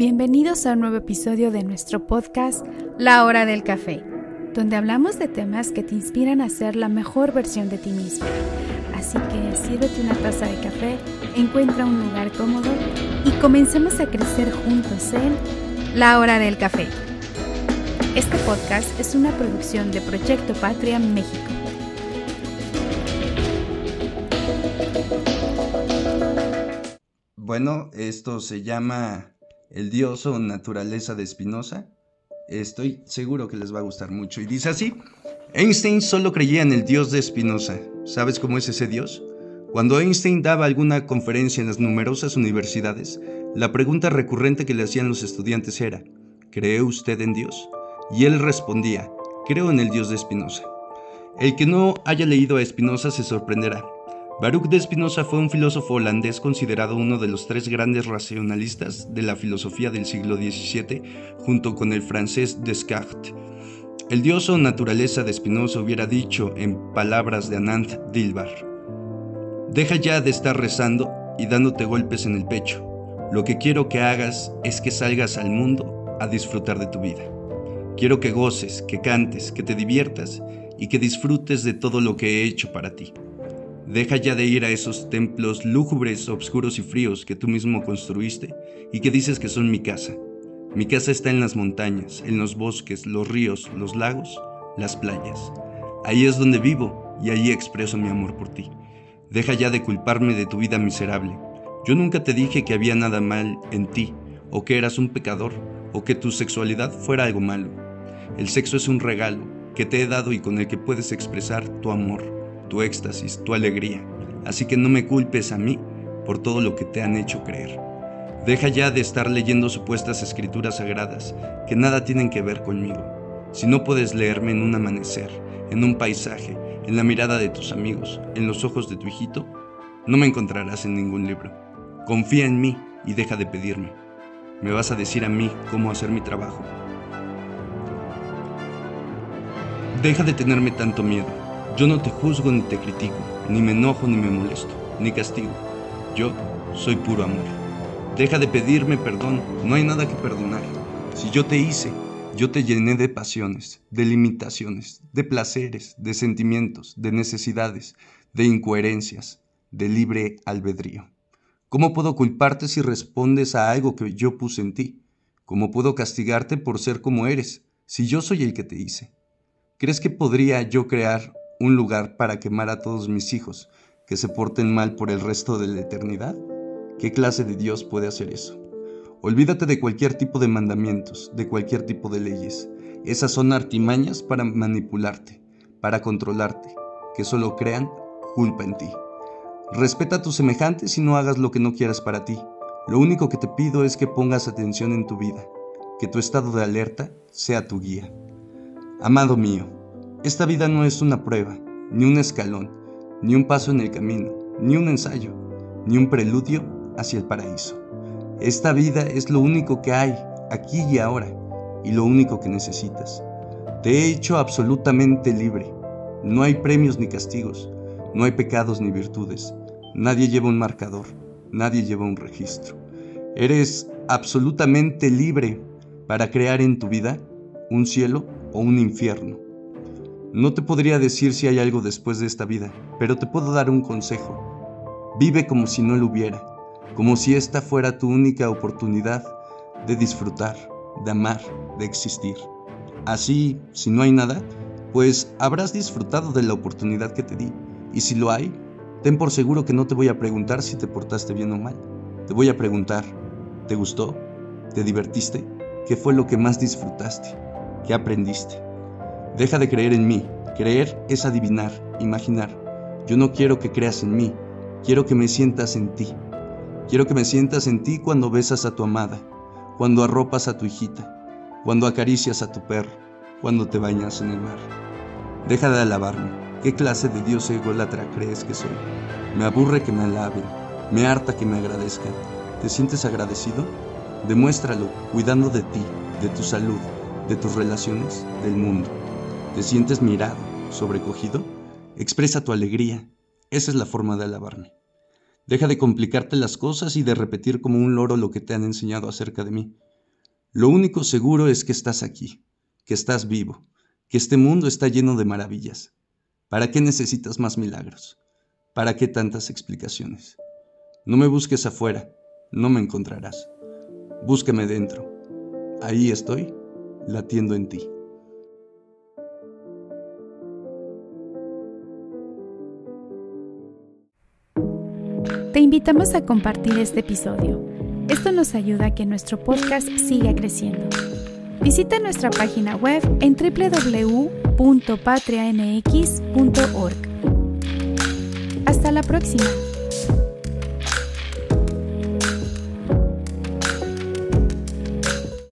Bienvenidos a un nuevo episodio de nuestro podcast La Hora del Café, donde hablamos de temas que te inspiran a ser la mejor versión de ti mismo. Así que sírvete una taza de café, encuentra un lugar cómodo y comencemos a crecer juntos en La Hora del Café. Este podcast es una producción de Proyecto Patria México. Bueno, esto se llama El Dios o Naturaleza de Spinoza. Estoy seguro que les va a gustar mucho. Y dice así, Einstein solo creía en el Dios de Spinoza. ¿Sabes cómo es ese Dios? Cuando Einstein daba alguna conferencia en las numerosas universidades, la pregunta recurrente que le hacían los estudiantes era, ¿cree usted en Dios? Y él respondía, creo en el Dios de Spinoza. El que no haya leído a Spinoza se sorprenderá. Baruch de Spinoza fue un filósofo holandés considerado uno de los tres grandes racionalistas de la filosofía del siglo XVII, junto con el francés Descartes. El dios o naturaleza de Spinoza hubiera dicho en palabras de Anand Dilbar, Deja ya de estar rezando y dándote golpes en el pecho. Lo que quiero que hagas es que salgas al mundo a disfrutar de tu vida. Quiero que goces, que cantes, que te diviertas y que disfrutes de todo lo que he hecho para ti. Deja ya de ir a esos templos lúgubres, oscuros y fríos que tú mismo construiste y que dices que son mi casa. Mi casa está en las montañas, en los bosques, los ríos, los lagos, las playas. Ahí es donde vivo y ahí expreso mi amor por ti. Deja ya de culparme de tu vida miserable. Yo nunca te dije que había nada mal en ti, o que eras un pecador, o que tu sexualidad fuera algo malo. El sexo es un regalo que te he dado y con el que puedes expresar tu amor tu éxtasis, tu alegría. Así que no me culpes a mí por todo lo que te han hecho creer. Deja ya de estar leyendo supuestas escrituras sagradas que nada tienen que ver conmigo. Si no puedes leerme en un amanecer, en un paisaje, en la mirada de tus amigos, en los ojos de tu hijito, no me encontrarás en ningún libro. Confía en mí y deja de pedirme. Me vas a decir a mí cómo hacer mi trabajo. Deja de tenerme tanto miedo. Yo no te juzgo ni te critico, ni me enojo ni me molesto, ni castigo. Yo soy puro amor. Deja de pedirme perdón, no hay nada que perdonar. Si yo te hice, yo te llené de pasiones, de limitaciones, de placeres, de sentimientos, de necesidades, de incoherencias, de libre albedrío. ¿Cómo puedo culparte si respondes a algo que yo puse en ti? ¿Cómo puedo castigarte por ser como eres, si yo soy el que te hice? ¿Crees que podría yo crear un lugar para quemar a todos mis hijos que se porten mal por el resto de la eternidad? ¿Qué clase de Dios puede hacer eso? Olvídate de cualquier tipo de mandamientos, de cualquier tipo de leyes. Esas son artimañas para manipularte, para controlarte, que solo crean culpa en ti. Respeta a tus semejantes y no hagas lo que no quieras para ti. Lo único que te pido es que pongas atención en tu vida, que tu estado de alerta sea tu guía. Amado mío, esta vida no es una prueba, ni un escalón, ni un paso en el camino, ni un ensayo, ni un preludio hacia el paraíso. Esta vida es lo único que hay, aquí y ahora, y lo único que necesitas. Te he hecho absolutamente libre. No hay premios ni castigos, no hay pecados ni virtudes. Nadie lleva un marcador, nadie lleva un registro. Eres absolutamente libre para crear en tu vida un cielo o un infierno no te podría decir si hay algo después de esta vida, pero te puedo dar un consejo. Vive como si no lo hubiera, como si esta fuera tu única oportunidad de disfrutar, de amar, de existir. Así, si no hay nada, pues habrás disfrutado de la oportunidad que te di. Y si lo hay, ten por seguro que no te voy a preguntar si te portaste bien o mal. Te voy a preguntar, ¿te gustó? ¿Te divertiste? ¿Qué fue lo que más disfrutaste? ¿Qué aprendiste? Deja de creer en mí. Creer es adivinar, imaginar. Yo no quiero que creas en mí, quiero que me sientas en ti. Quiero que me sientas en ti cuando besas a tu amada, cuando arropas a tu hijita, cuando acaricias a tu perro, cuando te bañas en el mar. Deja de alabarme. ¿Qué clase de Dios ególatra crees que soy? Me aburre que me alaben, me harta que me agradezcan. ¿Te sientes agradecido? Demuéstralo cuidando de ti, de tu salud, de tus relaciones, del mundo. ¿Te sientes mirado, sobrecogido? Expresa tu alegría. Esa es la forma de alabarme. Deja de complicarte las cosas y de repetir como un loro lo que te han enseñado acerca de mí. Lo único seguro es que estás aquí, que estás vivo, que este mundo está lleno de maravillas. ¿Para qué necesitas más milagros? ¿Para qué tantas explicaciones? No me busques afuera, no me encontrarás. Búscame dentro. Ahí estoy, latiendo en ti. Te invitamos a compartir este episodio. Esto nos ayuda a que nuestro podcast siga creciendo. Visita nuestra página web en www.patrianx.org. Hasta la próxima.